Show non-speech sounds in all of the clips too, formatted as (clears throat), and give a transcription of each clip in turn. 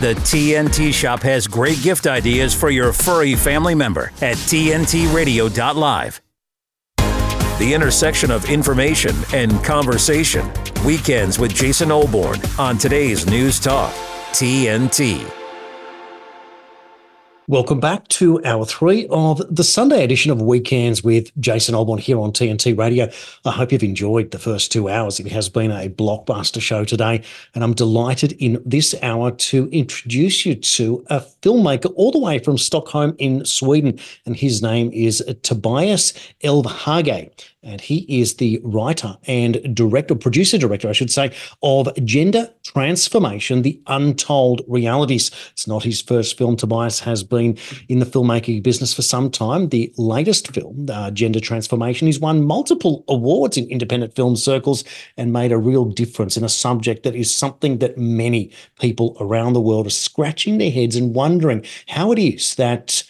The TNT Shop has great gift ideas for your furry family member at TNTRadio.live. The intersection of information and conversation. Weekends with Jason Olbourne on today's News Talk, TNT. Welcome back to hour three of the Sunday edition of Weekends with Jason Olbourne here on TNT Radio. I hope you've enjoyed the first two hours. It has been a blockbuster show today, and I'm delighted in this hour to introduce you to a filmmaker all the way from Stockholm in Sweden, and his name is Tobias Elvhage and he is the writer and director, producer director, I should say, of Gender Transformation: The Untold Realities. It's not his first film. Tobias has been in the filmmaking business for some time. The latest film, uh, Gender Transformation, he's won multiple awards in independent film circles and made a real difference in a subject that is something that many people around the world are scratching their heads and wondering how it is that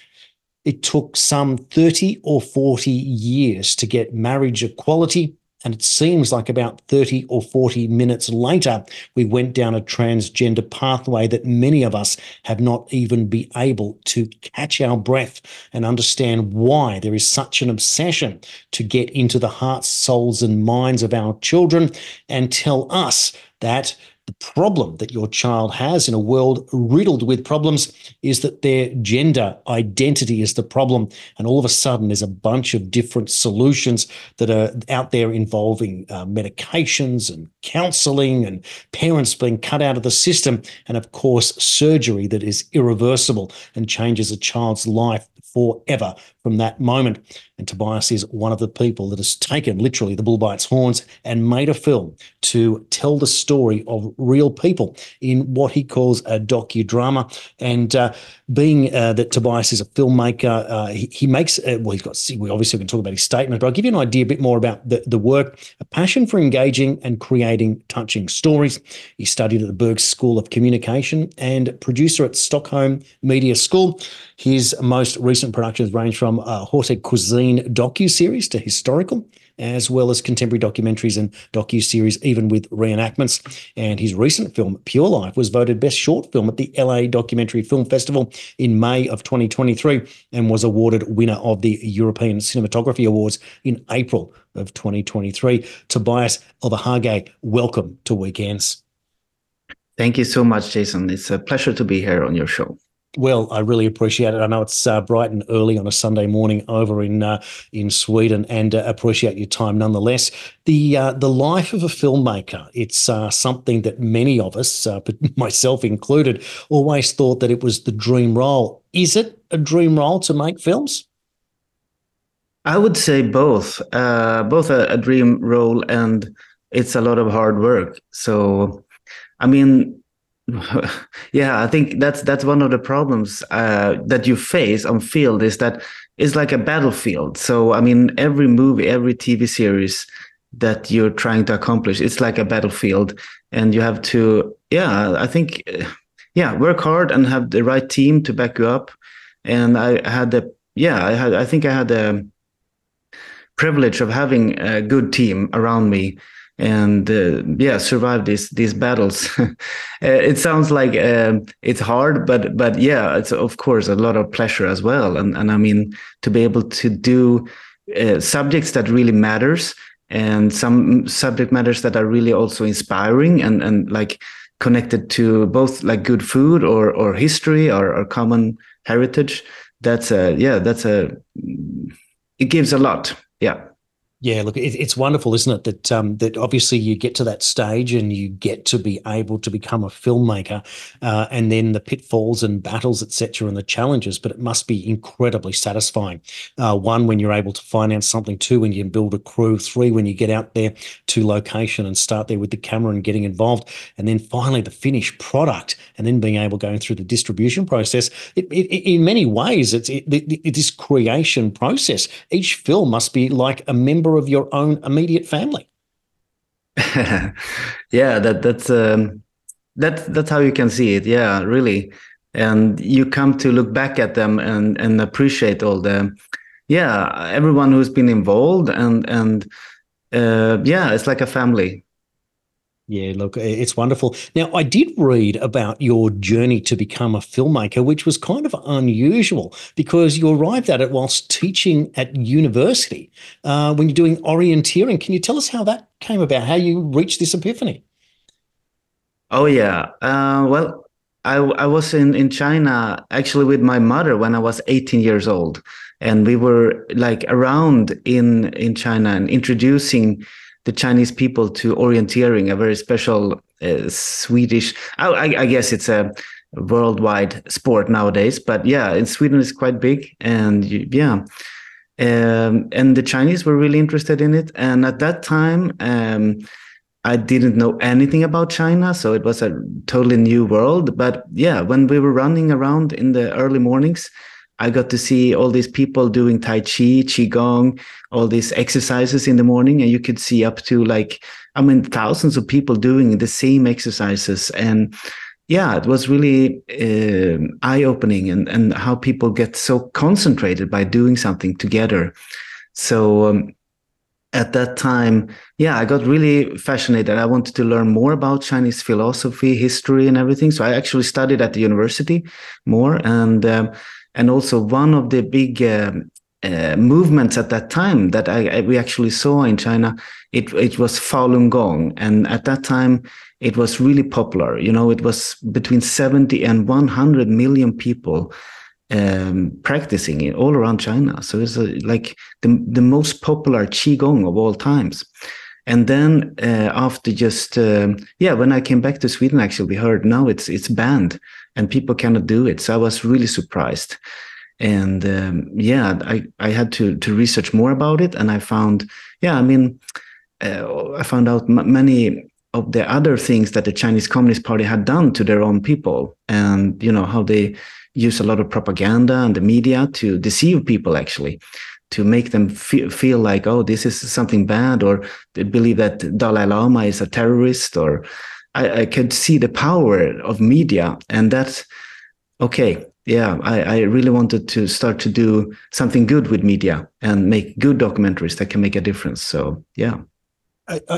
it took some 30 or 40 years to get marriage equality. And it seems like about 30 or 40 minutes later, we went down a transgender pathway that many of us have not even been able to catch our breath and understand why there is such an obsession to get into the hearts, souls, and minds of our children and tell us that the problem that your child has in a world riddled with problems is that their gender identity is the problem. And all of a sudden, there's a bunch of different solutions that are out there involving uh, medications and counseling and parents being cut out of the system. And of course, surgery that is irreversible and changes a child's life forever from that moment. And Tobias is one of the people that has taken literally the bull by its horns and made a film to tell the story of real people in what he calls a docudrama. And uh, being uh, that Tobias is a filmmaker, uh, he, he, makes, uh, well, he's got, we obviously can talk about his statement, but I'll give you an idea a bit more about the, the work, a passion for engaging and creating touching stories. He studied at the Berghs School of Communication and producer at Stockholm Media School. His most recent productions range from uh, Haute Cuisine docu-series to historical, as well as contemporary documentaries and docu-series, even with reenactments. And his recent film, Pure Life, was voted Best Short Film at the LA Documentary Film Festival in May of 2023 and was awarded winner of the European Cinematography Awards in April of 2023. Tobias Elvhage, welcome to Weekends. Thank you so much, Jason. It's a pleasure to be here on your show. Well, I really appreciate it. I know it's uh, bright and early on a Sunday morning over in uh, in Sweden, and uh, appreciate your time nonetheless. The uh, the life of a filmmaker it's uh, something that many of us, uh, (laughs) myself included, always thought that it was the dream role. Is it a dream role to make films? I would say both, both a, a dream role and it's a lot of hard work. So, I mean, (laughs) yeah i think that's that's one of the problems uh, that you face on field is that it's like a battlefield. So i mean every movie every tv series that you're trying to accomplish it's like a battlefield and you have to yeah i think (sighs) yeah work hard and have the right team to back you up. And i had the yeah i had i think i had the privilege of having a good team around me and uh, yeah survive these these battles. (laughs) Uh, it sounds like uh, it's hard but but yeah it's of course a lot of pleasure as well. And and i mean to be able to do uh, subjects that really matters and some subject matters that are really also inspiring and and like connected to both like good food or or history or, or common heritage that's a yeah that's a it gives a lot. Yeah yeah, look, it's wonderful, isn't it? That um, that obviously you get to that stage and you get to be able to become a filmmaker, uh, and then the pitfalls and battles, etc., and the challenges. But it must be incredibly satisfying. Uh, one, when you're able to finance something. Two, when you can build a crew. Three, when you get out there to location and start there with the camera and getting involved, and then finally the finished product, and then being able going through the distribution process. It, it, in many ways, it's it, this creation process. Each film must be like a member member of your own immediate family. (laughs) yeah, that that's um, that's that's how you can see it. Yeah, really, and you come to look back at them and and appreciate all the yeah everyone who's been involved and and uh, yeah, it's like a family. Yeah, look, it's wonderful. Now, I did read about your journey to become a filmmaker, which was kind of unusual because you arrived at it whilst teaching at university uh, when you're doing orienteering. Can you tell us how that came about, how you reached this epiphany? Oh, yeah. Uh, well, I, I was in, in China actually with my mother when I was 18 years old. And we were like around in, in China and introducing the Chinese people to orienteering, a very special uh, Swedish. I, I, guess it's a worldwide sport nowadays, but yeah, in Sweden it's quite big, and yeah, um, and the Chinese were really interested in it. And at that time, um, I didn't know anything about China, so it was a totally new world. But yeah, when we were running around in the early mornings, I got to see all these people doing Tai Chi, Qigong, all these exercises in the morning. And you could see up to like, I mean, thousands of people doing the same exercises. And yeah, it was really uh, eye opening and, and how people get so concentrated by doing something together. So, um, at that time, yeah, I got really fascinated. I wanted to learn more about Chinese philosophy, history, and everything. So I actually studied at the university more. And um, and also one of the big um, uh, movements at that time that I, I, we actually saw in China, it it was Falun Gong, and at that time it was really popular. You know, it was between seventy and one hundred million people um, practicing it all around China. So it's a, like the the most popular qigong of all times. And then uh, after just uh, yeah, when I came back to Sweden, actually we heard now it's it's banned and people cannot do it. So I was really surprised. And um, yeah, I, I had to to research more about it, and I found yeah, I mean, uh, I found out many of the other things that the Chinese Communist Party had done to their own people, and you know how they use a lot of propaganda and the media to deceive people actually to make them feel, feel like oh this is something bad or they believe that dalai lama is a terrorist or I, I could see the power of media and that's okay yeah I, I really wanted to start to do something good with media and make good documentaries that can make a difference. So yeah.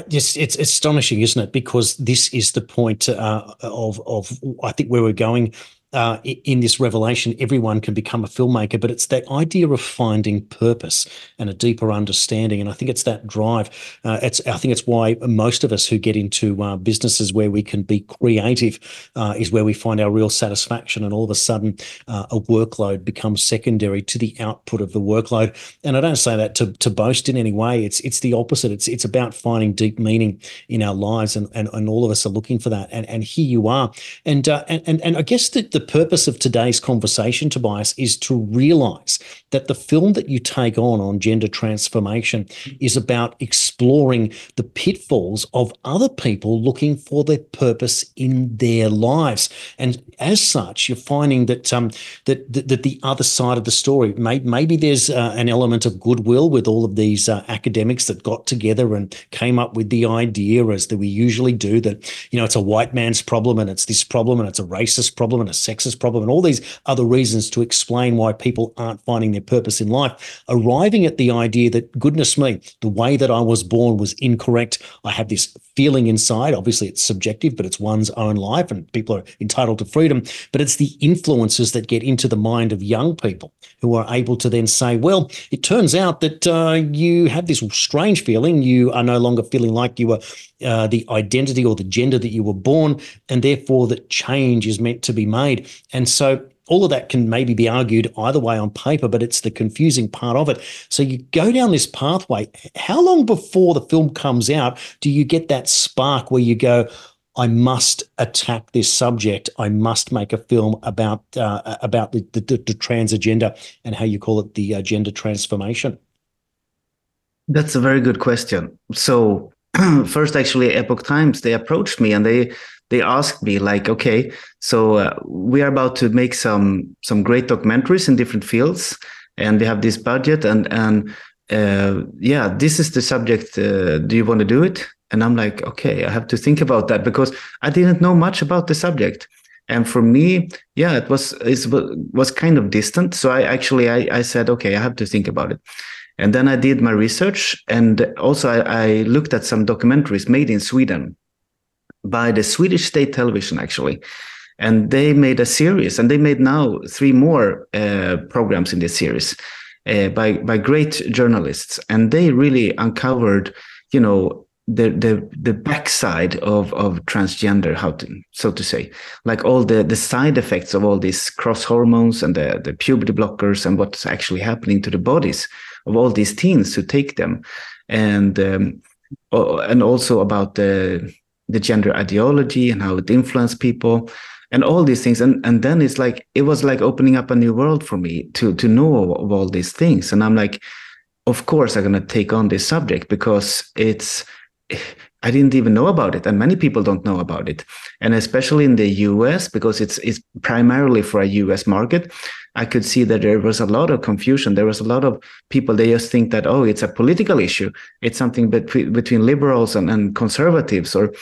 Yes, it's, it's astonishing, isn't it? Because this is the point uh, of of I think where we're going uh, in this revelation, everyone can become a filmmaker, but it's that idea of finding purpose and a deeper understanding. And I think it's that drive. Uh, it's I think it's why most of us who get into uh, businesses where we can be creative uh, is where we find our real satisfaction. And all of a sudden, uh, a workload becomes secondary to the output of the workload. And I don't say that to, to boast in any way. It's it's the opposite. It's it's about finding deep meaning in our lives, and and, and all of us are looking for that. And and here you are. And uh, and and, and I guess that the the purpose of today's conversation, Tobias, is to realize that the film that you take on on gender transformation is about exploring the pitfalls of other people looking for their purpose in their lives. And as such, you're finding that um, that, that, that the other side of the story, may, maybe there's uh, an element of goodwill with all of these uh, academics that got together and came up with the idea, as that we usually do, that you know it's a white man's problem and it's this problem and it's a racist problem and a sexist problem and all these other reasons to explain why people aren't finding their purpose in life, arriving at the idea that goodness me, the way that I was born was incorrect. I have this feeling inside. Obviously, it's subjective, but it's one's own life and people are entitled to freedom. But it's the influences that get into the mind of young people who are able to then say, well, it turns out that uh, you have this strange feeling. You are no longer feeling like you were uh, the identity or the gender that you were born, and therefore that change is meant to be made. And so all of that can maybe be argued either way on paper, but it's the confusing part of it. So you go down this pathway. How long before the film comes out do you get that spark where you go, I must attack this subject. I must make a film about uh, about the, the, the, trans agenda and how you call it the uh, gender transformation. That's a very good question. So (clears throat) first, actually, Epoch Times they approached me and they they asked me like, okay, so uh, we are about to make some some great documentaries in different fields, and we have this budget, and and uh, yeah, this is the subject. Uh, do you want to do it? And I'm like, okay, I have to think about that because I didn't know much about the subject. And for me, yeah, it was it was kind of distant. So I actually I, I said, okay, I have to think about it. And then I did my research, and also I, I looked at some documentaries made in Sweden by the Swedish state television, actually. And they made a series, and they made now three more uh, programs in this series uh, by by great journalists, and they really uncovered, you know, the the the backside of of transgender, how to so to say, like all the the side effects of all these cross hormones and the the puberty blockers and what's actually happening to the bodies of all these teens who take them, and um, and also about the the gender ideology and how it influenced people and all these things. And and then it's like it was like opening up a new world for me to to know of all these things. And i'm like of course i'm going to take on this subject because it's I didn't even know about it, and many people don't know about it. And especially in the US, because it's it's primarily for a US market, I could see that there was a lot of confusion. There was a lot of people they just think that oh, it's a political issue. It's something between between liberals and, and conservatives, or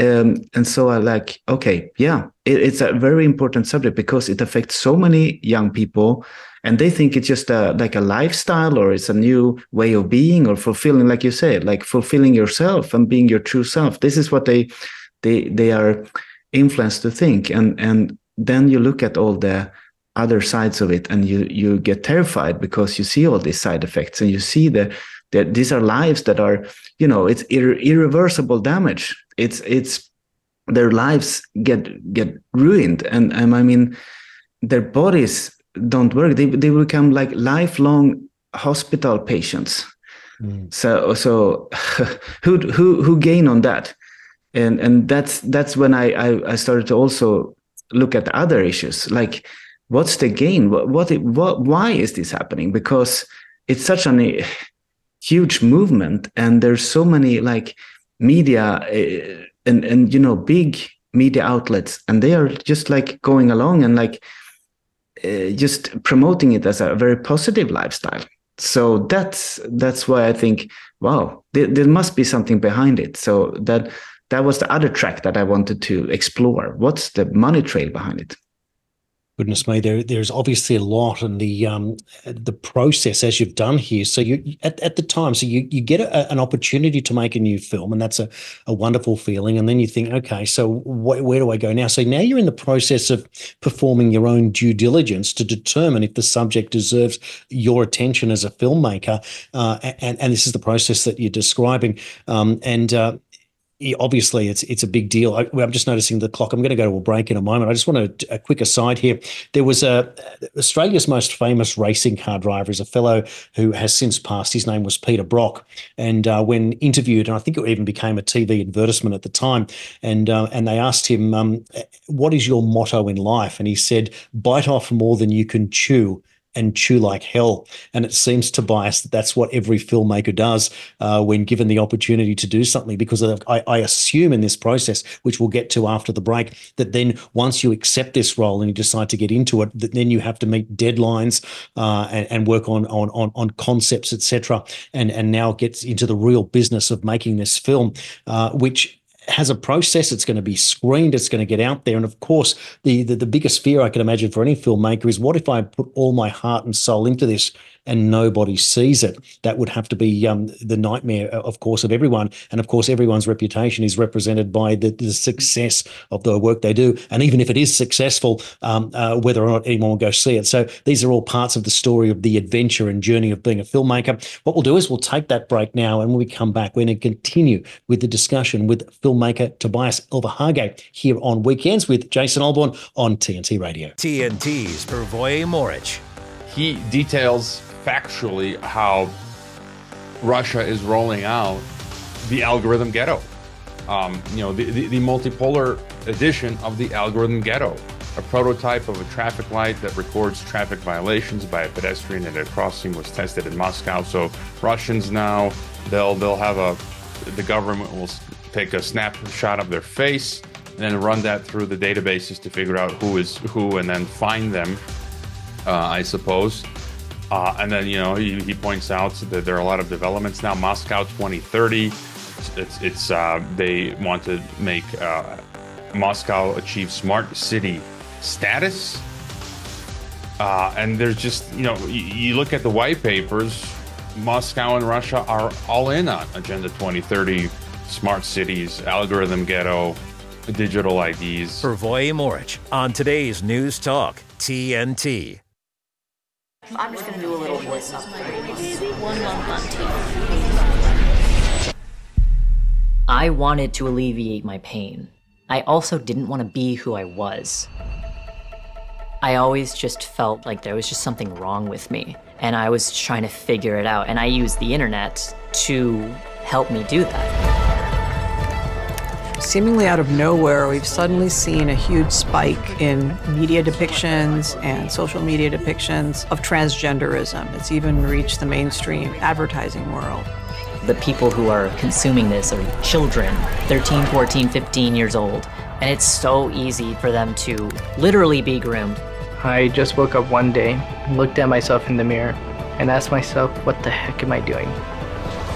um, and so I like okay, yeah, it, it's a very important subject because it affects so many young people and they think it's just a, like a lifestyle or it's a new way of being or fulfilling like you said like fulfilling yourself and being your true self. This is what they they they are influenced to think. And and then you look at all the other sides of it and you you get terrified because you see all these side effects and you see the that these are lives that are you know it's irre- irreversible damage. It's it's their lives get get ruined. And, and i mean their bodies don't work. They, they become like lifelong hospital patients. Mm. so so (laughs) who who who gain on that? And and that's that's when I, I, I started to also look at other issues like what's the gain? What what, what why is this happening? Because it's such a huge movement and there's so many like media uh, and and you know big media outlets and they are just like going along and like uh, just promoting it as a very positive lifestyle. So that's that's why i think wow there, there must be something behind it. So that that was the other track that i wanted to explore. What's the money trail behind it goodness me, there there's obviously a lot in the um, the process as you've done here. So you at, at the time, so you you get a, an opportunity to make a new film, and that's a, a wonderful feeling. And then you think, okay, so wh- where do I go now? So now you're in the process of performing your own due diligence to determine if the subject deserves your attention as a filmmaker. Uh, and and this is the process that you're describing. Um, and uh, obviously it's it's a big deal. I, am just noticing the clock. I'm going to go to a break in a moment. I just want a, a quick aside here. There was a Australia's most famous racing car driver is a fellow who has since passed. His name was Peter Brock, and uh, when interviewed, and I think it even became a TV advertisement at the time, and uh, and they asked him, um, "What is your motto in life?" And he said, "Bite off more than you can chew." And chew like hell. And it seems Tobias that that's what every filmmaker does uh, when given the opportunity to do something. Because I, I, assume in this process, which we'll get to after the break, that then once you accept this role and you decide to get into it, that then you have to meet deadlines uh, and, and, work on on on, on concepts, etc. And and now gets into the real business of making this film, uh, which has a process. It's going to be screened. It's going to get out there. And of course, the, the, the biggest fear I can imagine for any filmmaker is what if I put all my heart and soul into this and nobody sees it. That would have to be um, the nightmare, uh, of course, of everyone. And of course, everyone's reputation is represented by the, the success of the work they do. And even if it is successful, um, uh, whether or not anyone will go see it. So these are all parts of the story of the adventure and journey of being a filmmaker. What we'll do is we'll take that break now. And when we come back, we're going to continue with the discussion with filmmaker Tobias Elverhage here on Weekends with Jason Olbourne on TNT Radio. TNT's Pervoy Morich. He details factually how Russia is rolling out the algorithm ghetto. Um, you know, the, the, the, multipolar edition of the algorithm ghetto, a prototype of a traffic light that records traffic violations by a pedestrian at a crossing was tested in Moscow. So Russians now they'll they'll have a the government will take a snapshot of their face and then run that through the databases to figure out who is who and then find them. Uh, I suppose. Uh, and then, you know, he, he, points out that there are a lot of developments now. Moscow 2030, it's, it's uh, they want to make uh, Moscow achieve smart city status. Uh, and there's just, you know, you, you, look at the white papers, Moscow and Russia are all in on Agenda 2030, smart cities, algorithm ghetto, digital IDs. Pervoy Morich on today's News Talk TNT. I'm just going to do a little voice One month on I wanted to alleviate my pain. I also didn't want to be who I was. I always just felt like there was just something wrong with me, and I was trying to figure it out, and I used the internet to help me do that. Seemingly out of nowhere, we've suddenly seen a huge spike in media depictions and social media depictions of transgenderism. It's even reached the mainstream advertising world. The people who are consuming this are children, 13, 14, 15 years old, and it's so easy for them to literally be groomed I just woke up one day, looked at myself in the mirror, and asked myself, what the heck am I doing?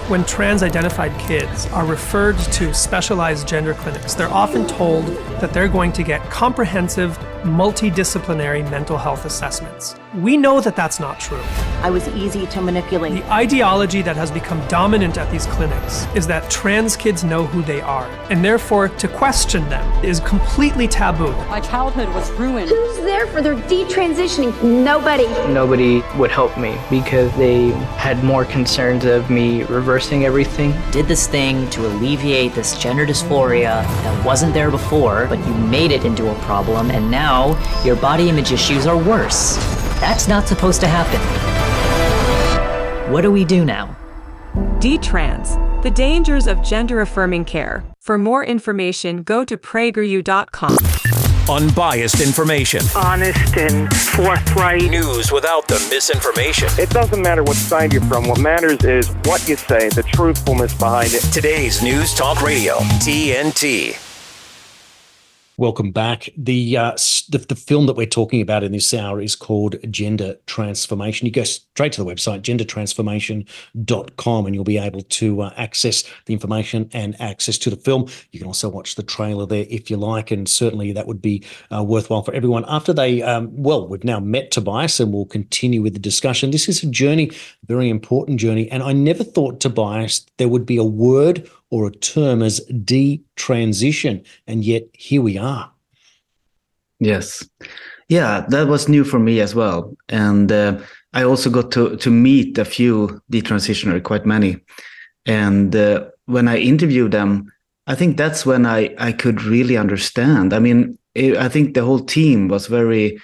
When trans identified kids are referred to specialized gender clinics, they're often told that they're going to get comprehensive, multidisciplinary mental health assessments. We know that that's not true. I was easy to manipulate. The ideology that has become dominant at these clinics is that trans kids know who they are, and therefore to question them is completely taboo. My childhood was ruined. Who's there for their detransitioning? Nobody. Nobody would help me because they had more concerns of me reversing everything. Did this thing to alleviate this gender dysphoria that wasn't there before, but you made it into a problem, and now your body image issues are worse. That's not supposed to happen. What do we do now? D-Trans, the dangers of gender affirming care. For more information, go to prageru.com. Unbiased information. Honest and forthright. News without the misinformation. It doesn't matter what side you're from. What matters is what you say, the truthfulness behind it. Today's News Talk Radio, TNT. Welcome back. The, uh, the, the film that we're talking about in this hour is called Gender Transformation. You go straight to the website gendertransformation.com and you'll be able to uh, access the information and access to the film. You can also watch the trailer there if you like, and certainly that would be uh, worthwhile for everyone. After they, um, well, we've now met Tobias and we'll continue with the discussion. This is a journey, very important journey, and I never thought Tobias there would be a word or a term as detransition. And yet here we are. Yes. Yeah, that was new for me as well. And uh, I also got to, to meet a few detransitioners, quite many. And uh, when I interviewed them, I think that's when I, I could really understand. I mean, it, I think the whole team was very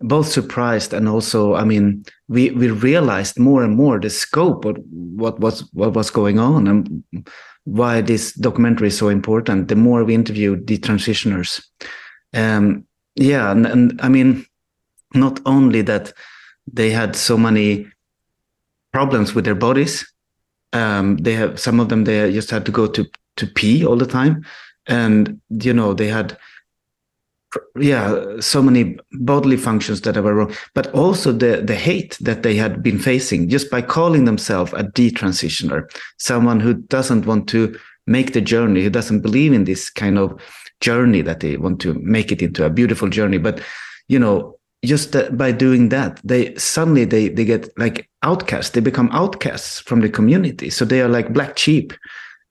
both surprised and also, I mean, we we realized more and more the scope of what was what was going on and why this documentary is so important. The more we interview detransitioners, um, yeah, and, and I mean, not only that they had so many problems with their bodies, um, they have some of them they just had to go to to pee all the time, and you know they had yeah so many bodily functions that were wrong but also the the hate that they had been facing just by calling themselves a detransitioner someone who doesn't want to make the journey who doesn't believe in this kind of journey that they want to make it into a beautiful journey. But you know just by doing that they suddenly they they get like outcasts. They become outcasts from the community. So they are like black sheep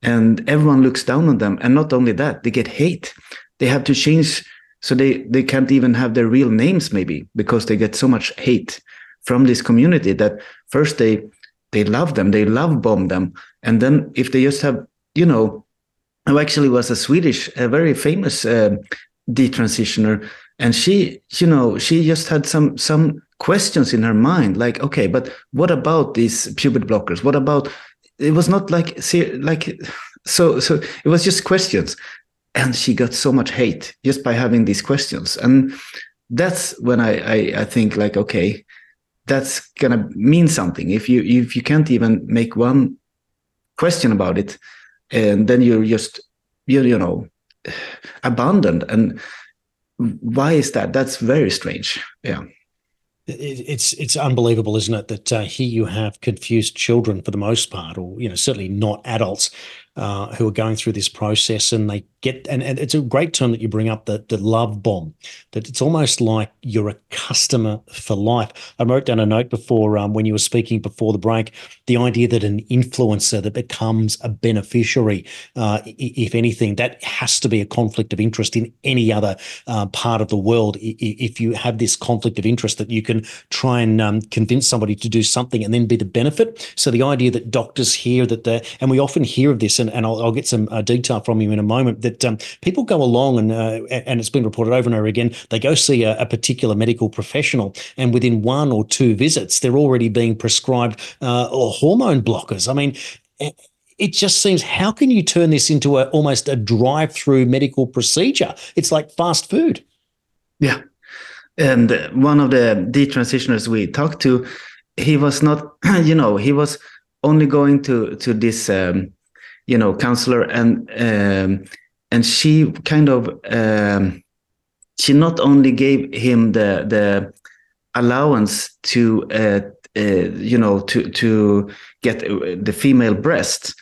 and everyone looks down on them. And not only that they get hate. They have to change so they they can't even have their real names maybe because they get so much hate from this community that first they they love them they love bomb them. And then if they just have you know who actually was a swedish a very famous uh, detransitioner and she you know she just had some some questions in her mind like okay but what about these puberty blockers? What about it was not like see like (sighs) so so it was just questions and she got so much hate just by having these questions. And that's when I, I i, think like okay that's gonna mean something. If you if you can't even make one question about it and then you're just you, you know (sighs) abandoned. And why is that? That's very strange. Yeah. It's it's unbelievable, isn't it, that uh, here you have confused children for the most part, or you know certainly not adults, uh, who are going through this process and they get and, and it's a great term that you bring up the the love bomb that it's almost like you're a customer for life. I wrote down a note before um, when you were speaking before the break the idea that an influencer that becomes a beneficiary uh, if anything that has to be a conflict of interest in any other uh, part of the world. If you have this conflict of interest that you can try and um, convince somebody to do something and then be the benefit. So the idea that doctors hear that the and we often hear of this and, and I'll, I'll get some uh, detail from you in a moment, that um, people go along and uh, and it's been reported over and over again. They go see a, a, particular medical professional, and within one or two visits, they're already being prescribed uh, hormone blockers. I mean. It just seems how can you turn this into a almost a drive-through medical procedure? It's like fast food. Yeah, and one of the detransitioners we talked to, he was not, (clears throat) you know, he was only going to to this um, you know counselor and um, and she kind of um, she not only gave him the the allowance to uh, uh, you know to to get the female breast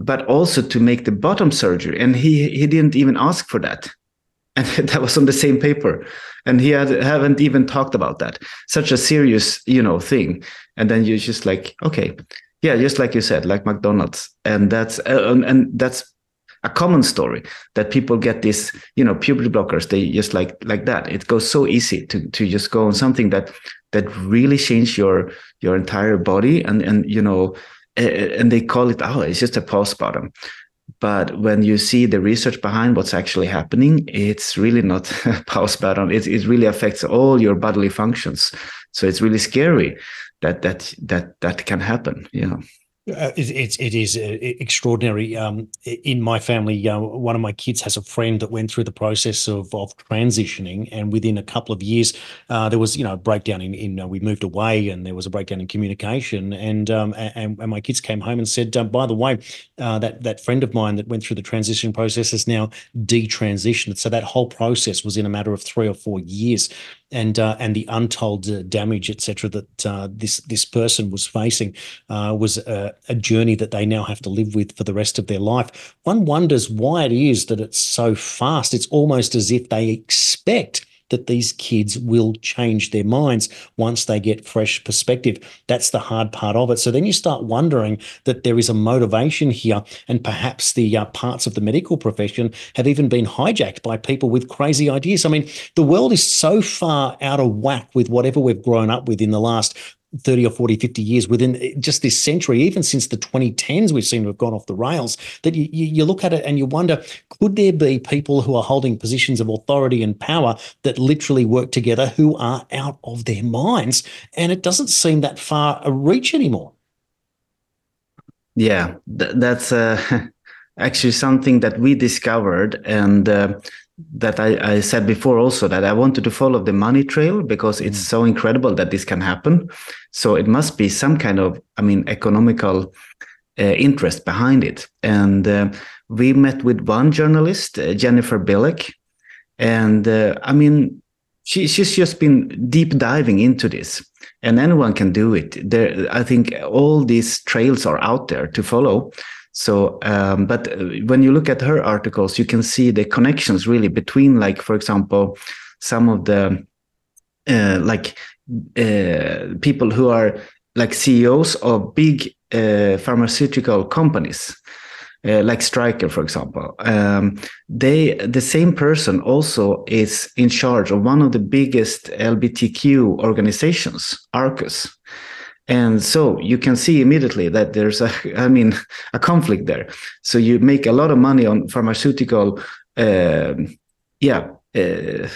but also to make the bottom surgery. And he he didn't even ask for that. And (laughs) that was on the same paper. And he had haven't even talked about that. Such a serious you know thing. And then you're just like okay yeah just like you said like mcdonald's. And that's uh, and, and that's a common story that people get this you know puberty blockers. They just like like that. It goes so easy to to just go on something that that really change your your entire body. And and you know and they call it oh it's just a button but when you see the research behind what's actually happening it's really not (laughs) button it, it really affects all your bodily functions. So it's really scary that that that that can happen yeah uh, it, it, it is uh, extraordinary. Um, in my family, uh, one of my kids has a friend that went through the process of, of transitioning, and within a couple of years, uh, there was you know a breakdown in, in uh, we moved away, and there was a breakdown in communication, and um, and, and my kids came home and said, um, by the way, uh, that that friend of mine that went through the transition process is now detransitioned. So that whole process was in a matter of three or four years and uh, and the untold uh, damage, etc., that uh, this this person was facing uh, was a, a, journey that they now have to live with for the rest of their life. One wonders why it is that it's so fast. It's almost as if they expect that these kids will change their minds once they get fresh perspective. That's the hard part of it. So then you start wondering that there is a motivation here, and perhaps the uh, parts of the medical profession have even been hijacked by people with crazy ideas. I mean, the world is so far out of whack with whatever we've grown up with in the last 30 or 40, 50 years within eh, just this century, even since the 2010s, we've seen have gone off the rails. That you, you look at it and you wonder could there be people who are holding positions of authority and power that literally work together who are out of their minds? And it doesn't seem that far a reach anymore. Yeah, th- that's uh, (laughs) actually something that we discovered. And uh, that I, I, said before also that I wanted to follow the money trail because it's mm. so incredible that this can happen. So it must be some kind of, I mean, economical uh, interest behind it. And uh, we met with one journalist, uh, Jennifer Bilek. and uh, I mean, she, she's just been deep diving into this. And anyone can do it. There, I think all these trails are out there to follow. So, um, but uh, when you look at her articles, you can see the connections really between, like, for example, some of the uh, like uh, people who are like CEOs of big uh, pharmaceutical companies. Uh, like Stryker, for example, um, they the same person also is in charge of one of the biggest LBTQ organizations, Arcus, and so you can see immediately that there's a (laughs) i mean a conflict there. So you make a lot of money on pharmaceutical uh, yeah uh,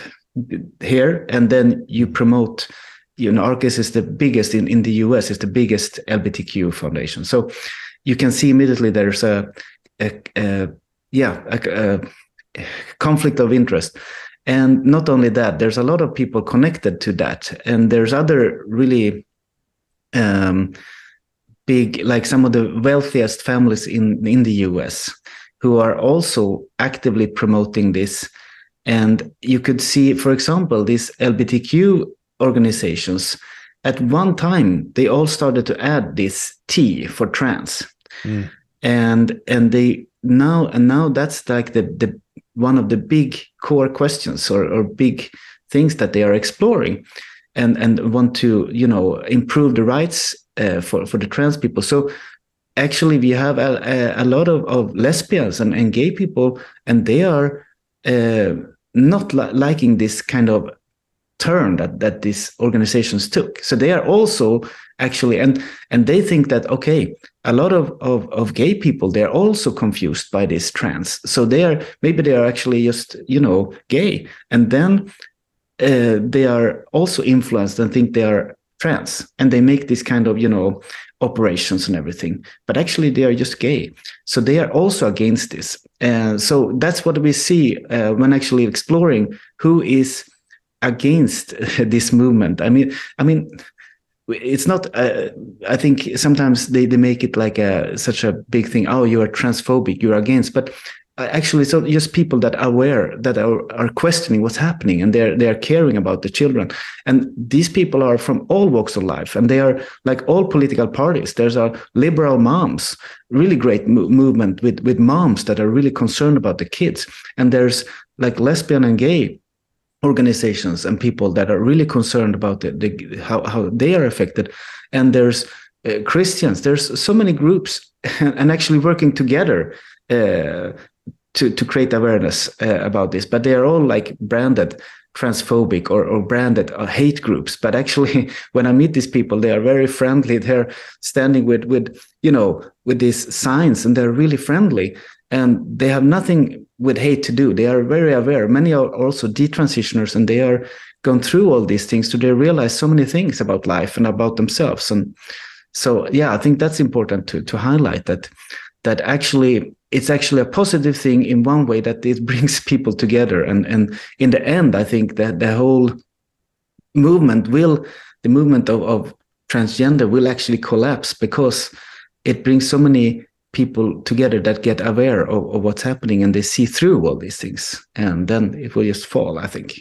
here. And then you promote you know arcus is the biggest in, in the us is the biggest lbtq foundation. So you can see immediately there's a, a, a yeah a, a conflict of interest. And not only that there's a lot of people connected to that. And there's other really um, big, like some of the wealthiest families in in the U.S. who are also actively promoting this. And you could see, for example, this LBTQ organizations, at one time they all started to add this T for trans, mm. and and they now and now that's like the the one of the big core questions or, or big things that they are exploring and and want to you know improve the rights uh, for for the trans people. So actually we have a, a lot of, of lesbians and, and gay people and they are uh, not li- liking this kind of turn that that these organizations took. So they are also actually and and they think that okay a lot of of, of gay people they're also confused by this trans. So they are maybe they are actually just you know gay. And then uh, they are also influenced and think they are trans and they make this kind of you know operations and everything. But actually they are just gay. So they are also against this. And so that's what we see uh, when actually exploring who is against (laughs) this movement. I mean i mean it's not uh, i think sometimes they, they make it like a such a big thing. Oh you are transphobic you're against. But actually so just people that are aware that are, are questioning what's happening and they're they're caring about the children. And these people are from all walks of life and they are like all political parties. There's a liberal moms really great mo- movement with with moms that are really concerned about the kids. And there's like lesbian and gay organizations and people that are really concerned about the, the how, how they are affected. And there's uh, christians. There's so many groups (laughs) and actually working together uh, to to create awareness uh, about this but they are all like branded transphobic or, or branded uh, hate groups. But actually (laughs) when i meet these people they are very friendly. They're standing with with you know with these signs and they're really friendly and they have nothing with hate to do. They are very aware. Many are also detransitioners and they are gone through all these things so they realize so many things about life and about themselves. And so yeah i think that's important to to highlight that that actually it's actually a positive thing in one way that it (laughs) brings people together. And and in the end i think that the whole movement will the movement of, of transgender will actually collapse because it brings so many people together that get aware of, of what's happening and they see through all these things. And then it will just fall i think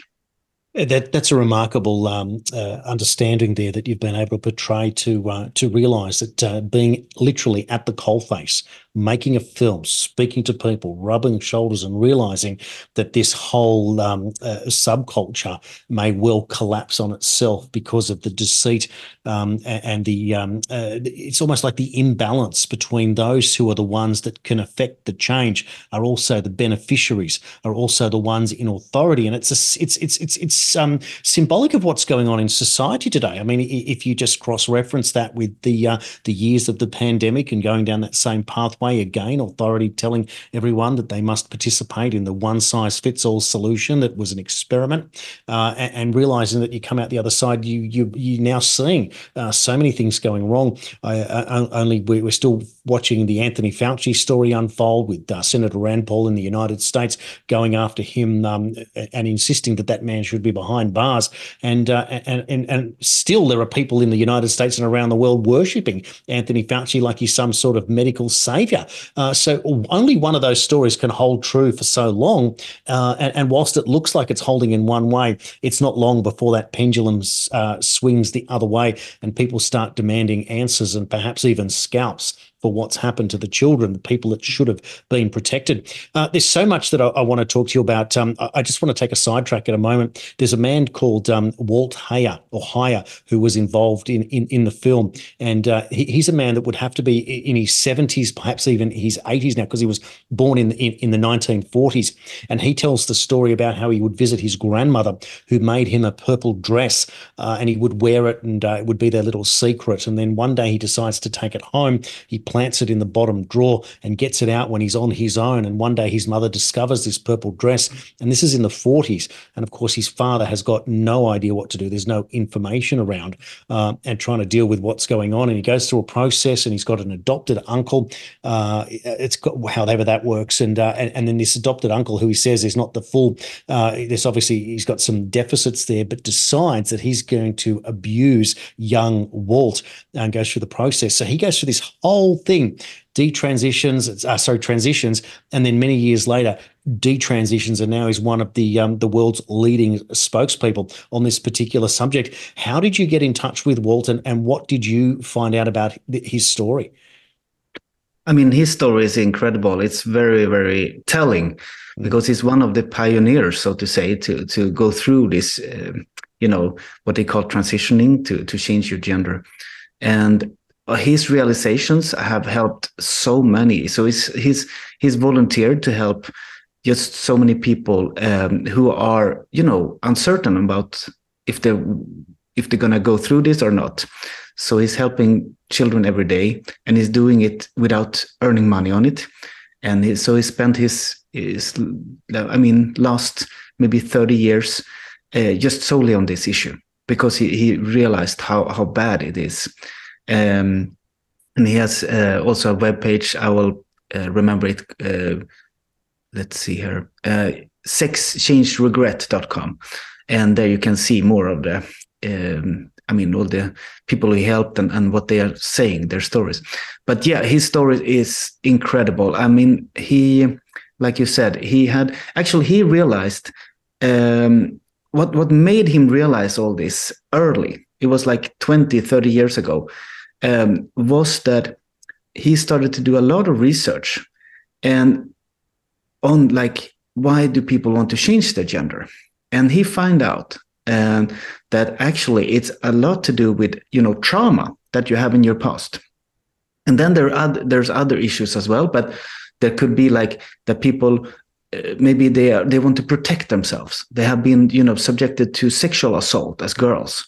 that that's a remarkable um, uh, understanding there that you've been able to portray to uh, to realise that uh, being literally at the coalface making a film, speaking to people, rubbing shoulders, and realizing that this whole um, uh, subculture may well collapse on itself because of the deceit um, and the. Um, uh, it's almost like the imbalance between those who are the ones that can affect the change are also the beneficiaries, are also the ones in authority, and it's a, it's it's it's it's um, symbolic of what's going on in society today. I mean, if you just cross reference that with the uh, the years of the pandemic and going down that same pathway again, authority telling everyone that they must participate in the one size fits all solution that was an experiment, uh, and, and, realizing that you come out the other side, you you you now seeing uh, so many things going wrong. I, I, only we're still watching the Anthony Fauci story unfold with uh, Senator Rand Paul in the United States going after him um, and insisting that that man should be behind bars, and, uh, and and and still there are people in the United States and around the world worshipping Anthony Fauci like he's some sort of medical savior uh, so only one of those stories can hold true for so long. Uh, and, and, whilst it looks like it's holding in one way, it's not long before that pendulum uh, swings the other way and people start demanding answers and perhaps even scalps for what's happened to the children, the people that should have been protected. Uh, there's so much that I, I, want to talk to you about. Um, I, I, just want to take a sidetrack at a moment. There's a man called um, Walt Heyer or Heyer who was involved in in, in the film, and uh, he, he's a man that would have to be in his 70s, perhaps even his 80s now, because he was born in, in in the 1940s. And he tells the story about how he would visit his grandmother, who made him a purple dress, uh, and he would wear it, and uh, it would be their little secret. And then one day he decides to take it home. He plants it in the bottom drawer and gets it out when he's on his own. And one day his mother discovers this purple dress, and this is in the 40s. And of course, his father has got no idea what to do. There's no information around uh, and trying to deal with what's going on. And he goes through a process, and he's got an adopted uncle. Uh, it's got however that works, and, uh, and, and then this adopted uncle who he says is not the full. Uh, there's obviously he's got some deficits there, but decides that he's going to abuse young Walt and goes through the process. So he goes through this whole thing. Detransitions, uh, sorry, transitions, and then many years later, detransitions, and now he's one of the um, the world's leading spokespeople on this particular subject. How did you get in touch with Walton, and what did you find out about his story? I mean, his story is incredible. It's very, very telling mm. because he's one of the pioneers, so to say, to to go through this, uh, you know, what they call transitioning to to change your gender, and his realizations have helped so many. So he's he's he's volunteered to help just so many people um, who are, you know, uncertain about if they if they're gonna go through this or not. So he's helping children every day, and he's doing it without earning money on it. And he, so he spent his his, I mean, last maybe thirty years uh, just solely on this issue because he, he realized how how bad it is. Um, and he has uh, also a web page. I will uh, remember it. Uh, let's see here. Uh, sexchangeregret.com. And there you can see more of the um, I mean, all the people he helped and, and what they are saying, their stories. But yeah, his story is incredible. I mean, he, like you said, he had actually he realized um, what what made him realize all this early. It was like 20, 30 years ago. Um, was that he started to do a lot of research and on like why do people want to change their gender? And he find out and that actually it's a lot to do with you know trauma that you have in your past. And then there are there's other issues as well but there could be like that people uh, maybe they are they want to protect themselves. They have been you know subjected to sexual assault as girls.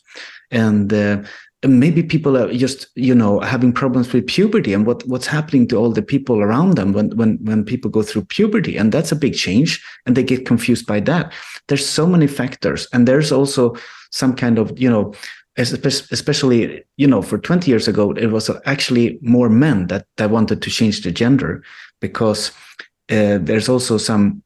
And uh, maybe people are just you know having problems with puberty and what what's happening to all the people around them when when when people go through puberty and that's a big change and they get confused by that. There's so many factors and there's also some kind of you know especially you know for 20 years ago it was actually more men that that wanted to change the gender because uh, there's also some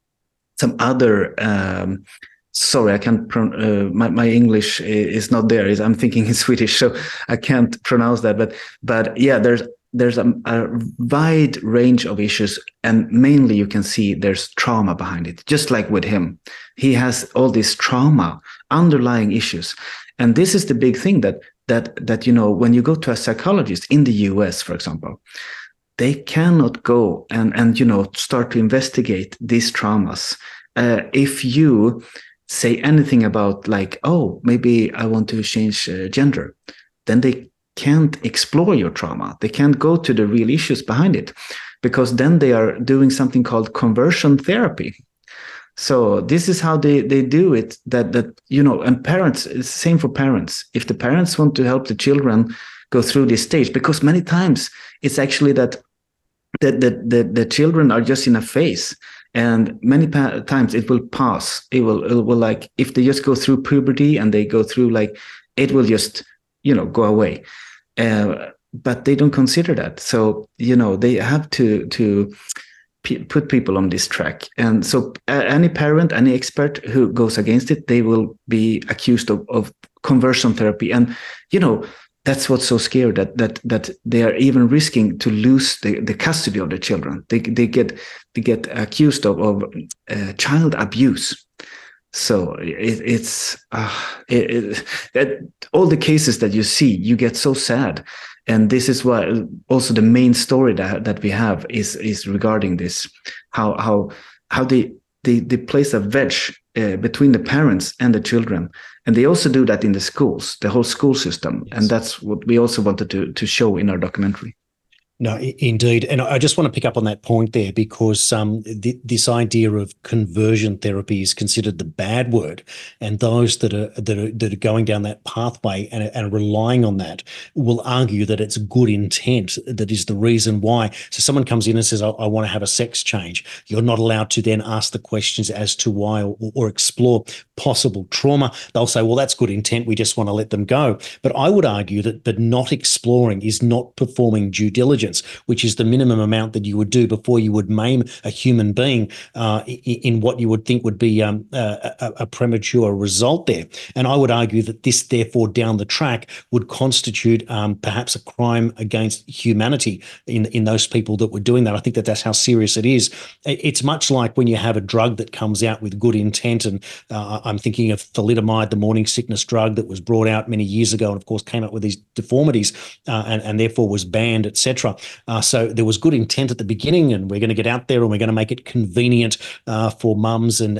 some other um, sorry, I can't. Uh, my my English is not there. I'm thinking in (laughs) Swedish, so I can't pronounce that. But but yeah, there's there's a, a, wide range of issues, and mainly you can see there's trauma behind it. Just like with him, he has all this trauma, underlying issues, and this is the big thing that that that you know when you go to a psychologist in the U.S., for example. They cannot go and and you know start to investigate these traumas uh, if you say anything about like oh maybe i want to change uh, gender then they can't explore your trauma. They can't go to the real issues behind it because then they are doing something called conversion therapy. So this is how they they do it that that you know and parents it's same for parents. If the parents want to help the children go through this stage because many times it's actually that that the, the, the children are just in a phase and many pa- times it will pass. It will it will like if they just go through puberty and they go through like it will just you know go away. Uh, but they don't consider that. So you know they have to to p- put people on this track. And so any parent any expert who goes against it they will be accused of, of conversion therapy. And you know that's what's so scary that that that they are even risking to lose the, the custody of the children. They they get they get accused of of uh, child abuse. So it, it's uh, it, it, all the cases that you see, you get so sad, and this is why also the main story that that we have is is regarding this, how how how they they they place a wedge uh, between the parents and the children. And they also do that in the schools the whole school system. Yes. and that's what we also wanted to to show in our documentary no, indeed, and I just want to pick up on that point there because um, th- this idea of conversion therapy is considered the bad word, and those that are that are, that are going down that pathway and, and relying on that will argue that it's good intent that is the reason why. So someone comes in and says, I, I want to have a sex change." You're not allowed to then ask the questions as to why or, or explore possible trauma. They'll say, "Well, that's good intent. We just want to let them go." But I would argue that, but not exploring is not performing due diligence which is the minimum amount that you would do before you would maim a human being uh, in what you would think would be um, a, a, premature result there. And I would argue that this, therefore, down the track would constitute um, perhaps a crime against humanity in, in those people that were doing that. I think that that's how serious it is. It's much like when you have a drug that comes out with good intent. And uh, I'm thinking of thalidomide, the morning sickness drug that was brought out many years ago and, of course, came up with these deformities uh, and, and therefore was banned, etc. Uh, so there was good intent at the beginning, and we're going to get out there and we're going to make it convenient uh, for mums and,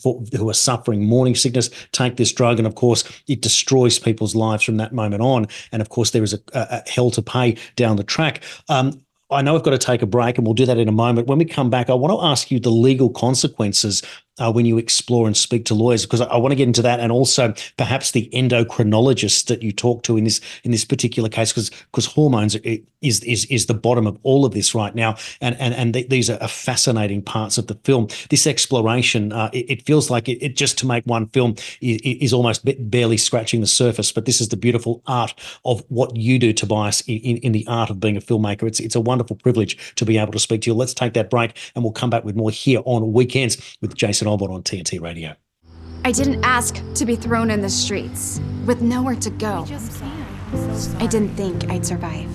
for, who are suffering morning sickness take this drug. And of course, it destroys people's lives from that moment on. And of course, there is a, a hell to pay down the track. Um, I know I've got to take a break and we'll do that in a moment. When we come back, I want to ask you the legal consequences uh, when you explore and speak to lawyers because I, I, want to get into that and also perhaps the endocrinologists that you talk to in this in this particular case because because hormones is is is the bottom of all of this right now and and and th- these are fascinating parts of the film. This exploration uh, it, it, feels like it, it, just to make one film is, is almost barely scratching the surface but this is the beautiful art of what you do Tobias in, in the art of being a filmmaker. It's it's a wonderful privilege to be able to speak to you. Let's take that break and we'll come back with more here on weekends with Jason Jason Olbourne on TNT Radio. I didn't ask to be thrown in the streets with nowhere to go. I didn't think I'd survive.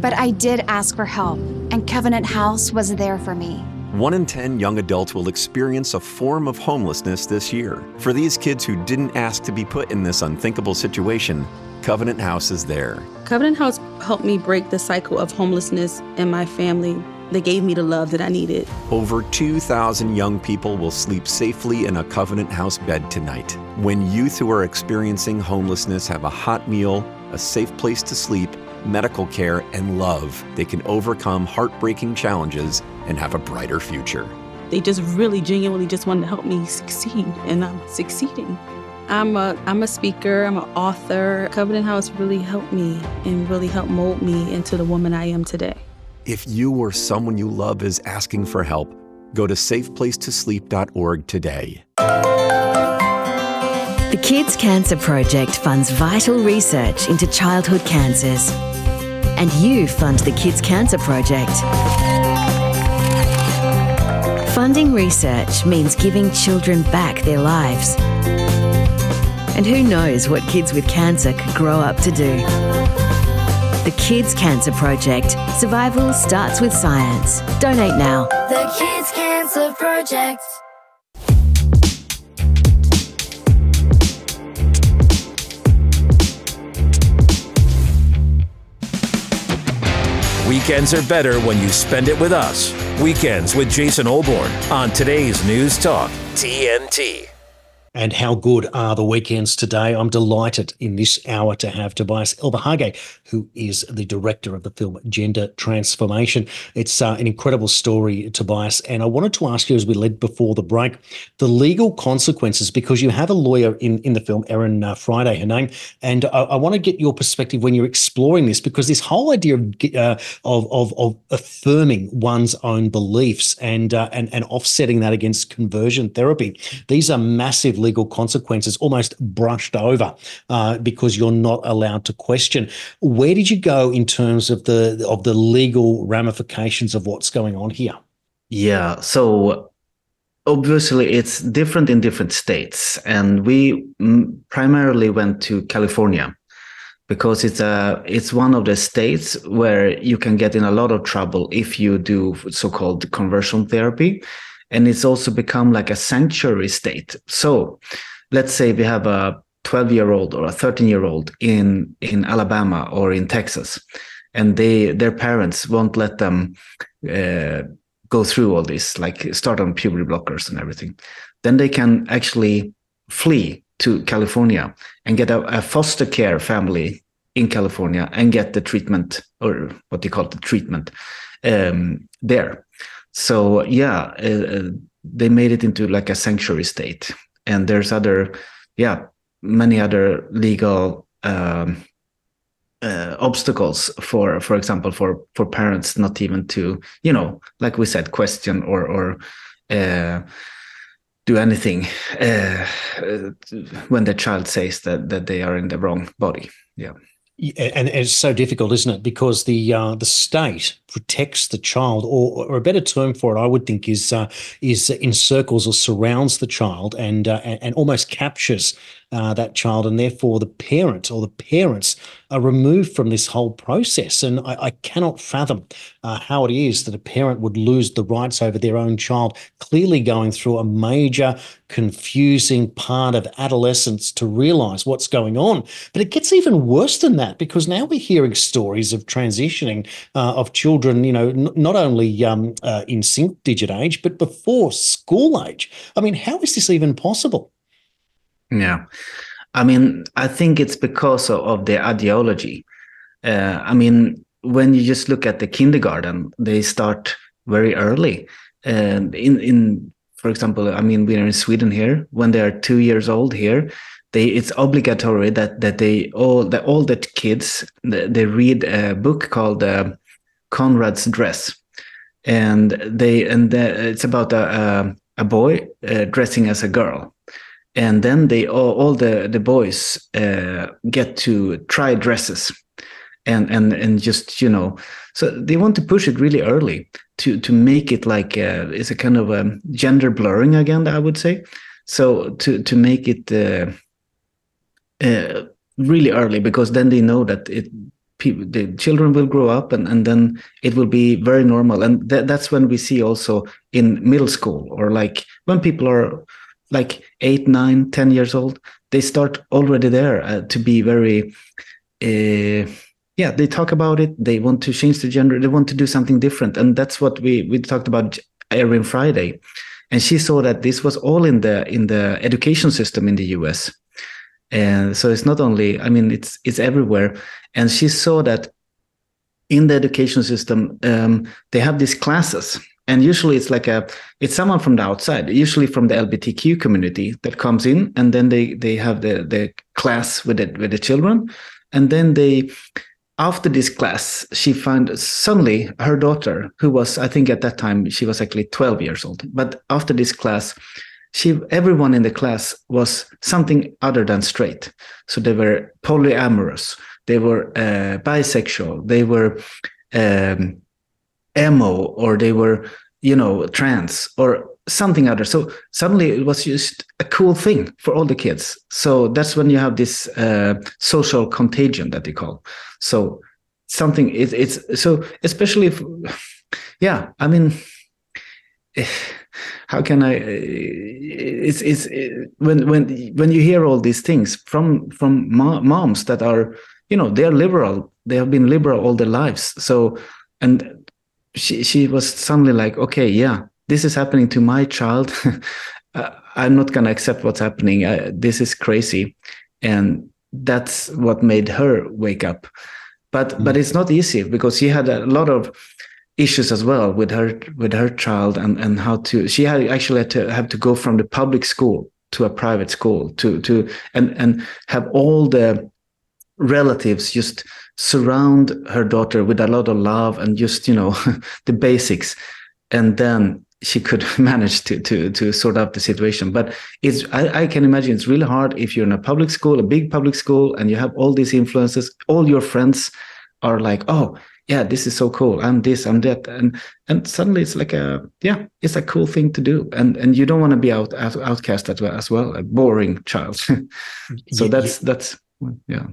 But I did ask for help, and Covenant House was there for me. One in 10 young adults will experience a form of homelessness this year. For these kids who didn't ask to be put in this unthinkable situation, Covenant House is there. Covenant House helped me break the cycle of homelessness in my family they gave me the love that I needed. Over 2,000 young people will sleep safely in a Covenant House bed tonight. When youth who are experiencing homelessness have a hot meal, a safe place to sleep, medical care, and love, they can overcome heartbreaking challenges and have a brighter future. They just really genuinely just wanted to help me succeed, and I'm succeeding. I'm a I'm a speaker, I'm an author. Covenant House really helped me and really helped mold me into the woman I am today. If you or someone you love is asking for help, go to safeplacetosleep.org today. The Kids Cancer Project funds vital research into childhood cancers. And you fund the Kids Cancer Project. Funding research means giving children back their lives. And who knows what kids with cancer could grow up to do? The Kids Cancer Project. Survival starts with science. Donate now. The Kids Cancer Project. Weekends are better when you spend it with us. Weekends with Jason Olbourne on today's News Talk, TNT and how good are the weekends today. I'm delighted in this hour to have Tobias Elvhage, who is the director of the film Gender Transformation. It's uh, an incredible story, Tobias. And I wanted to ask you, as we led before the break, the legal consequences, because you have a lawyer in, in the film, Erin uh, Friday, her name. And I, I want to get your perspective when you're exploring this, because this whole idea of, uh, of, of, of, affirming one's own beliefs and, uh, and, and offsetting that against conversion therapy, these are massive legal consequences almost brushed over uh, because you're not allowed to question. Where did you go in terms of the of the legal ramifications of what's going on here? Yeah, so obviously it's different in different states, and we primarily went to California because it's a it's one of the states where you can get in a lot of trouble if you do so-called conversion therapy and it's also become like a sanctuary state. So let's say we have a 12 year old or a 13 year old in in Alabama or in Texas, and they their parents won't let them uh, go through all this, like start on puberty blockers and everything. Then they can actually flee to California and get a, a foster care family in California and get the treatment or what they call the treatment um, there so yeah uh, uh, they made it into like a sanctuary state. And there's other yeah many other legal um, uh, obstacles for for example for for parents not even to you know like we said question or or uh, do anything uh, when the child says that that they are in the wrong body. Yeah and it's so difficult, isn't it? Because the uh, the state protects the child, or, or, a better term for it, I would think, is uh, is encircles or surrounds the child and uh, and almost captures uh, that child, and therefore the parent or the parents are removed from this whole process. And I, I cannot fathom uh, how it is that a parent would lose the rights over their own child, clearly going through a major confusing part of adolescence to realize what's going on. But it gets even worse than that because now we're hearing stories of transitioning uh, of children, you know, n- not only um, uh, in single digit age, but before school age. I mean, how is this even possible? Yeah. I mean, I think it's because of, of the ideology. Uh, I mean, when you just look at the kindergarten, they start very early. And in in for example, I mean, we're in Sweden here. When they are two years old here, they it's obligatory that that they all that all the kids they read a book called uh, Conrad's Dress, and they and the, it's about a a, a boy uh, dressing as a girl, and then they all, all the the boys uh, get to try dresses. And and and just you know so they want to push it really early to to make it like a, uh, it's a kind of a gender blurring again i would say. So to to make it uh, uh, really early because then they know that it people the children will grow up and, and then it will be very normal and th- that's when we see also in middle school or like when people are like eight, nine, ten years old, they start already there uh, to be very, uh, yeah, they talk about it. They want to change the gender. They want to do something different, and that's what we we talked about Erin Friday, and she saw that this was all in the in the education system in the U.S. And so it's not only, I mean, it's it's everywhere. And she saw that in the education system, um, they have these classes. And usually it's like a it's someone from the outside usually from the lbtq community that comes in and then they they have the the class with the with the children. And then they after this class she found suddenly her daughter who was i think at that time she was actually 12 years old. But after this class she everyone in the class was something other than straight. So they were polyamorous. They were uh, bisexual. They were um, emo or they were you know trans or something other. So suddenly it was just a cool thing for all the kids. So that's when you have this uh, social contagion that they call. So something it, it's so especially if (sighs) yeah i mean how can i it's it's it, when when when you hear all these things from from moms that are you know they are liberal they have been liberal all their lives so and she she was suddenly like, okay, yeah, this is happening to my child. (laughs) uh, I'm not gonna accept what's happening. Uh, this is crazy, and that's what made her wake up. But mm. but it's not easy because she had a lot of issues as well with her with her child and and how to she had actually had to have to go from the public school to a private school to to and and have all the relatives just surround her daughter with a lot of love and just you know (laughs) the basics. And then she could (laughs) manage to to to sort out the situation. But it's I, I, can imagine it's really hard if you're in a public school a big public school and you have all these influences. All your friends are like oh yeah this is so cool. I'm this i'm that. And and suddenly it's like a yeah it's a cool thing to do. And and you don't want to be out, out outcast as well as well. A boring child. (laughs) So yeah, that's yeah. that's yeah.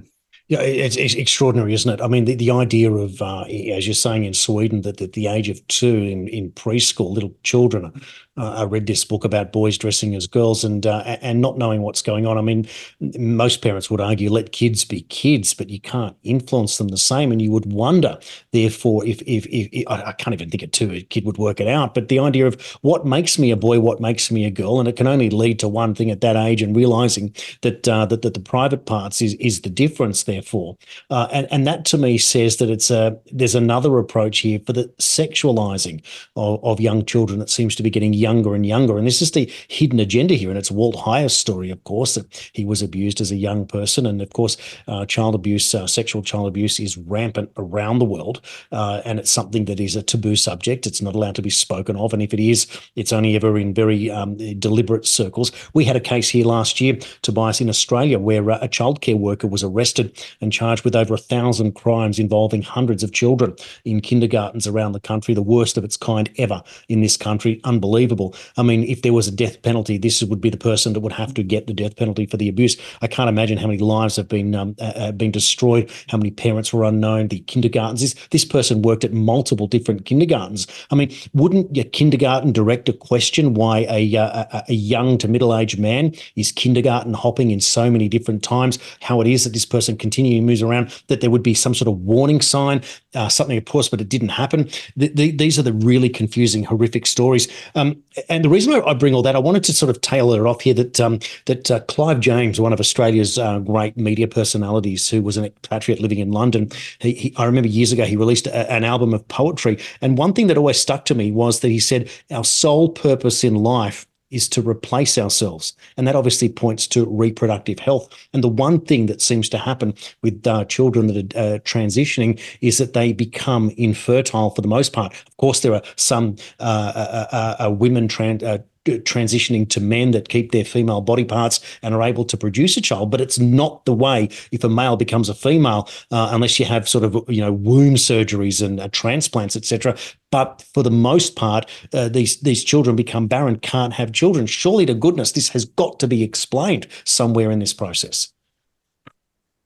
Yeah, it's, it's, extraordinary, isn't it? I mean, the, the idea of, uh, as you're saying in Sweden, that at the age of two in, in preschool, little children I read this book about boys dressing as girls and uh, and not knowing what's going on. I mean, most parents would argue let kids be kids, but you can't influence them the same. And you would wonder, therefore, if if, if, if I can't even think of two, a kid would work it out. But the idea of what makes me a boy, what makes me a girl, and it can only lead to one thing at that age, and realizing that uh, that, that the private parts is is the difference. Therefore, uh, and and that to me says that it's a there's another approach here for the sexualizing of, of young children that seems to be getting younger and younger. And this is the hidden agenda here. And it's Walt Heyer's story, of course, that he was abused as a young person. And of course, uh, child abuse, uh, sexual child abuse is rampant around the world. Uh, and it's something that is a taboo subject. It's not allowed to be spoken of. And if it is, it's only ever in very um, deliberate circles. We had a case here last year, Tobias, in Australia, where uh, a childcare worker was arrested and charged with over a thousand crimes involving hundreds of children in kindergartens around the country, the worst of its kind ever in this country. Unbelievable. I mean, if there was a death penalty, this would be the person that would have to get the death penalty for the abuse. I can't imagine how many lives have been um, uh, uh been destroyed, how many parents were unknown, the kindergartens. This, this person worked at multiple different kindergartens. I mean, wouldn't your kindergarten director question why a, uh, a, young to middle aged man is kindergarten hopping in so many different times? How it is that this person continually moves around? That there would be some sort of warning sign, uh, something, of course, but it didn't happen. The, the, these are the really confusing, horrific stories. Um, and the reason I, bring all that, I wanted to sort of tailor it off here that um, that uh, Clive James, one of Australia's uh, great media personalities, who was an expatriate living in London, he, he, I remember years ago he released a, an album of poetry, and one thing that always stuck to me was that he said, "Our sole purpose in life." Is to replace ourselves. And that obviously points to reproductive health. And the one thing that seems to happen with uh, children that are uh, transitioning is that they become infertile for the most part. Of course, there are some uh, uh, uh, uh women trans transitioning to men that keep their female body parts and are able to produce a child. But it's not the way if a male becomes a female, uh, unless you have sort of you know womb surgeries and uh, transplants, etc. But for the most part, uh, these these children become barren, can't have children. Surely to goodness, this has got to be explained somewhere in this process.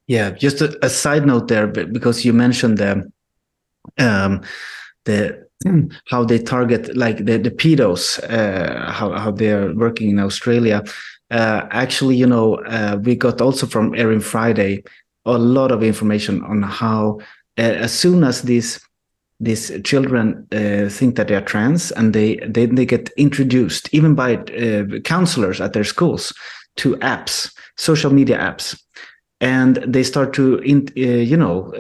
Yeah, just a, a side note there, because you mentioned the um, the (clears throat) how they target like the the pedos, uh, how how they are working in Australia. Uh, actually, you know, uh, we got also from Erin Friday a lot of information on how uh, as soon as these these children uh, think that they are trans and they they, they get introduced even by uh, counselors at their schools to apps, social media apps, and they start to you know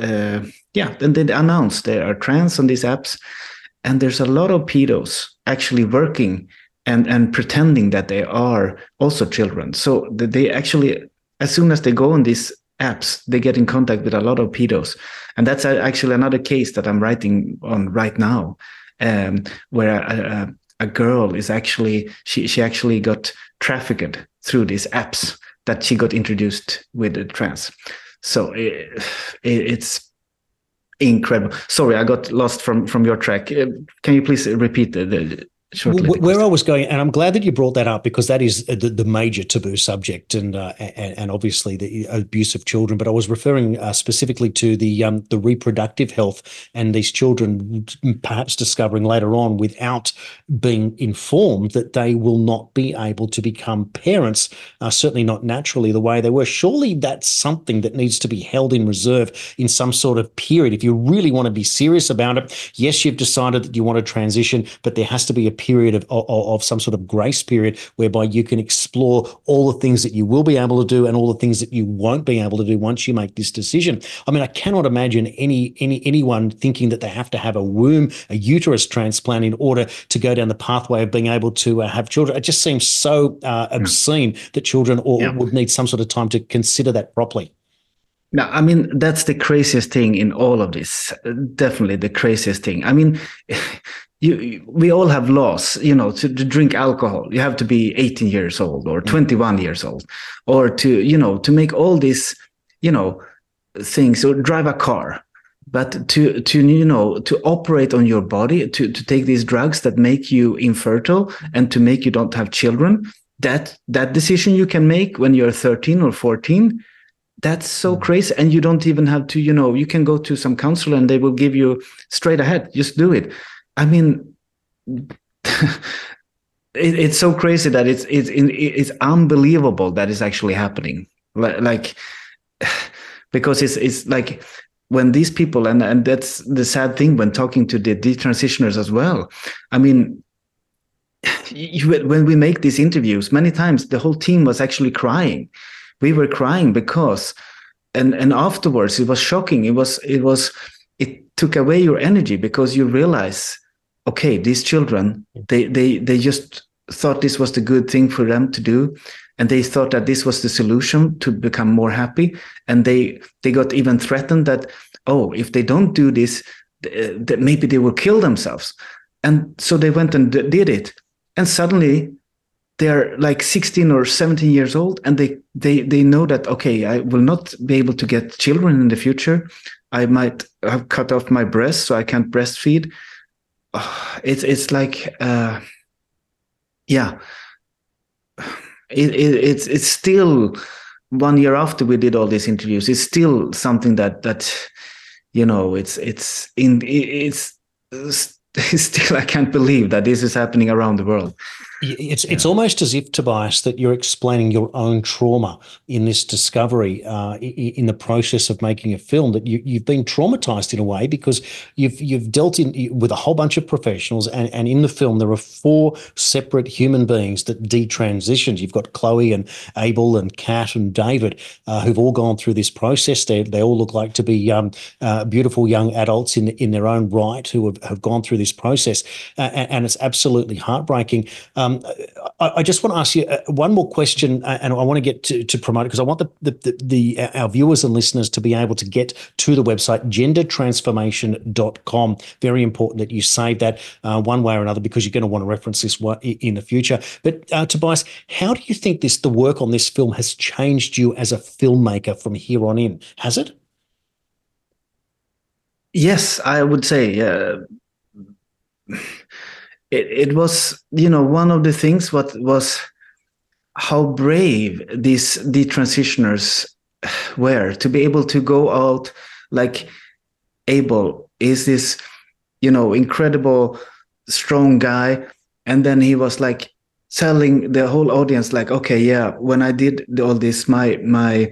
yeah then they announce they are trans on these apps and there's a lot of pedos actually working and and pretending that they are also children. So they actually as soon as they go on these apps they get in contact with a lot of pedos. And that's actually another case that i'm writing on right now um, where a, a, a, girl is actually she, she actually got trafficked through these apps that she got introduced with trans. So it, it, it's incredible. Sorry, I got lost from from your track. Uh, can you please repeat the, the shortly. Where I was going, and I'm glad that you brought that up because that is the, the major taboo subject, and, uh, and, and obviously the abuse of children. But I was referring uh, specifically to the um, the reproductive health and these children perhaps discovering later on without being informed that they will not be able to become parents, uh, certainly not naturally the way they were. Surely that's something that needs to be held in reserve in some sort of period. If you really want to be serious about it, yes, you've decided that you want to transition, but there has to be a period of, of, of some sort of grace period whereby you can explore all the things that you will be able to do and all the things that you won't be able to do once you make this decision. I mean, I cannot imagine any any anyone thinking that they have to have a womb, a uterus transplant in order to go down the pathway of being able to uh, have children. It just seems so uh, obscene yeah. that children or, yeah. would need some sort of time to consider that properly. No, I mean that's the craziest thing in all of this. Definitely the craziest thing. I mean, (laughs) you, we all have laws you know to, to, drink alcohol you have to be 18 years old or mm. 21 years old or to you know to make all these you know things or drive a car but to to you know to operate on your body to to take these drugs that make you infertile and to make you don't have children that that decision you can make when you're 13 or 14 that's so mm. crazy and you don't even have to you know you can go to some counselor and they will give you straight ahead just do it I mean, (laughs) it, it's so crazy that it's it's it's unbelievable that it's actually happening. Like, (sighs) because it's it's like when these people and and that's the sad thing when talking to the detransitioners as well. I mean, (sighs) you, when we make these interviews, many times the whole team was actually crying. We were crying because, and and afterwards it was shocking. It was it was it took away your energy because you realize okay these children mm. they they they just thought this was the good thing for them to do. And they thought that this was the solution to become more happy. And they they got even threatened that oh if they don't do this th- that maybe they will kill themselves. And so they went and d- did it. And suddenly they're like 16 or 17 years old and they they they know that okay i will not be able to get children in the future. I might have cut off my breast so i can't breastfeed. Oh, (sighs) it's it's like uh yeah. It, it, it's it's still one year after we did all these interviews it's still something that that you know it's it's in (laughs) it's still i can't believe that this is happening around the world it's it's almost as if Tobias that you're explaining your own trauma in this discovery uh, in the process of making a film that you, you've been traumatized in a way because you've you've dealt in with a whole bunch of professionals and, and in the film there are four separate human beings that detransitioned. You've got Chloe and Abel and Kat and David uh, who've all gone through this process. They they all look like to be um, uh, beautiful young adults in in their own right who have, have gone through this process and, and, it's absolutely heartbreaking. Um, um, I, I, just want to ask you uh, one more question, uh, and I want to get to, to promote it because I want the, the, the, the, our viewers and listeners to be able to get to the website gendertransformation.com. Very important that you save that uh, one way or another because you're going to want to reference this in the future. But uh, Tobias, how do you think this the work on this film has changed you as a filmmaker from here on in? Has it? Yes, I would say. Uh, it, it was you know one of the things what was how brave these the transitioners were to be able to go out like abel is this you know incredible strong guy. And then he was like telling the whole audience like okay yeah when i did all this my my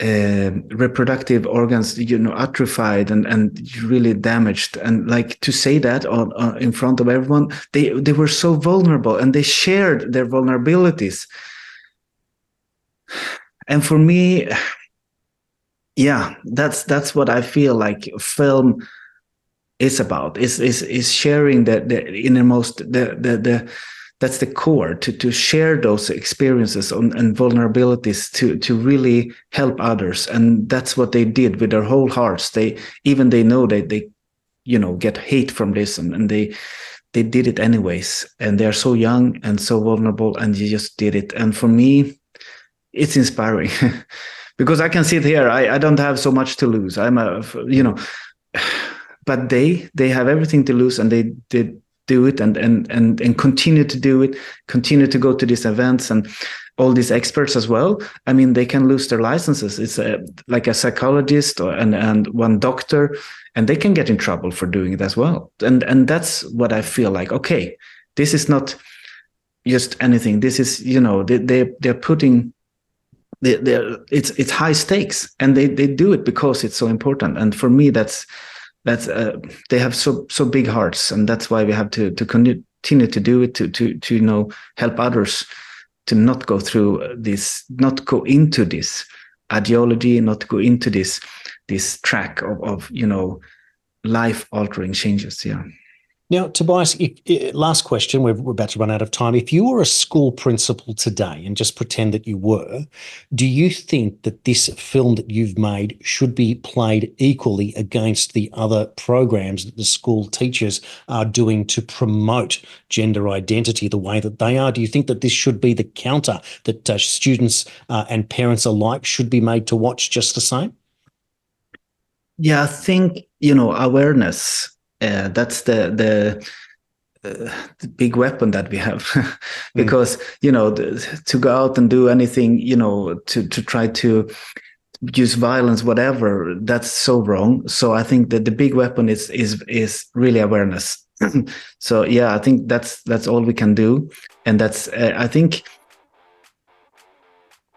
uh, reproductive organs you know atrophied and and really damaged. And like to say that on, on, in front of everyone they they were so vulnerable and they shared their vulnerabilities. And for me yeah that's that's what i feel like film is about is is is sharing the the innermost the the the that's the core to to share those experiences on, and vulnerabilities to to really help others. And that's what they did with their whole hearts. They even they know that they you know get hate from this and, and they they did it anyways. And they're so young and so vulnerable and you just did it. And for me it's inspiring. (laughs) Because i can sit here I, I don't have so much to lose. I'm a you know (sighs) but they they have everything to lose and they did do it and and and and continue to do it continue to go to these events and all these experts as well. I mean they can lose their licenses. It's a, like a psychologist or, and and one doctor and they can get in trouble for doing it as well. And and that's what i feel like okay this is not just anything. This is you know they, they they're putting they, they're, it's it's high stakes and they they do it because it's so important. And for me that's that's uh, they have so so big hearts and that's why we have to to continue to do it to to to you know help others to not go through this not go into this ideology not go into this this track of, of you know life altering changes yeah now, Tobias, if, last question. We're, we're about to run out of time. If you were a school principal today, and just pretend that you were, do you think that this film that you've made should be played equally against the other programs that the school teachers are doing to promote gender identity the way that they are? Do you think that this should be the counter that uh, students uh, and parents alike should be made to watch just the same? Yeah, I think you know awareness uh, that's the the uh, the big weapon that we have. (laughs) Because mm. you know the, to go out and do anything you know to to try to use violence whatever that's so wrong. So i think that the big weapon is is is really awareness. (clears throat) So yeah i think that's that's all we can do. And that's uh, i think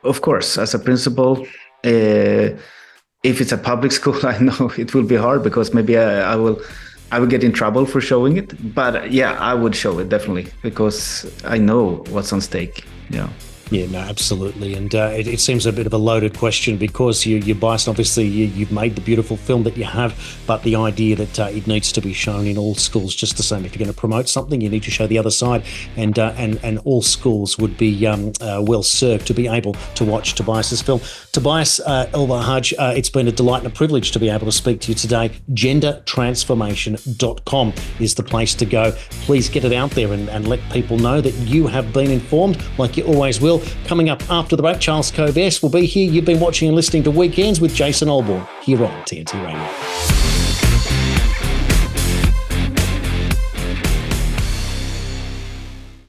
of course as a principal uh, if it's a public (laughs) school i know it will be hard because maybe I, I will I would get in trouble for showing it. But yeah, I would show it definitely because I know what's on stake. Yeah. Yeah, no, absolutely. And uh, it, it, seems a bit of a loaded question because you, you're biased. Obviously, you, have made the beautiful film that you have, but the idea that uh, it needs to be shown in all schools just the same. If you're going to promote something, you need to show the other side. And uh, and and all schools would be um, uh, well served to be able to watch Tobias's film. Tobias uh, Elvhage, uh, it's been a delight and a privilege to be able to speak to you today. Gendertransformation.com is the place to go. Please get it out there and, and let people know that you have been informed, like you always will. Coming up after the break, Charles Kovess will be here. You've been watching and listening to Weekends with Jason Olbourne here on TNT Radio.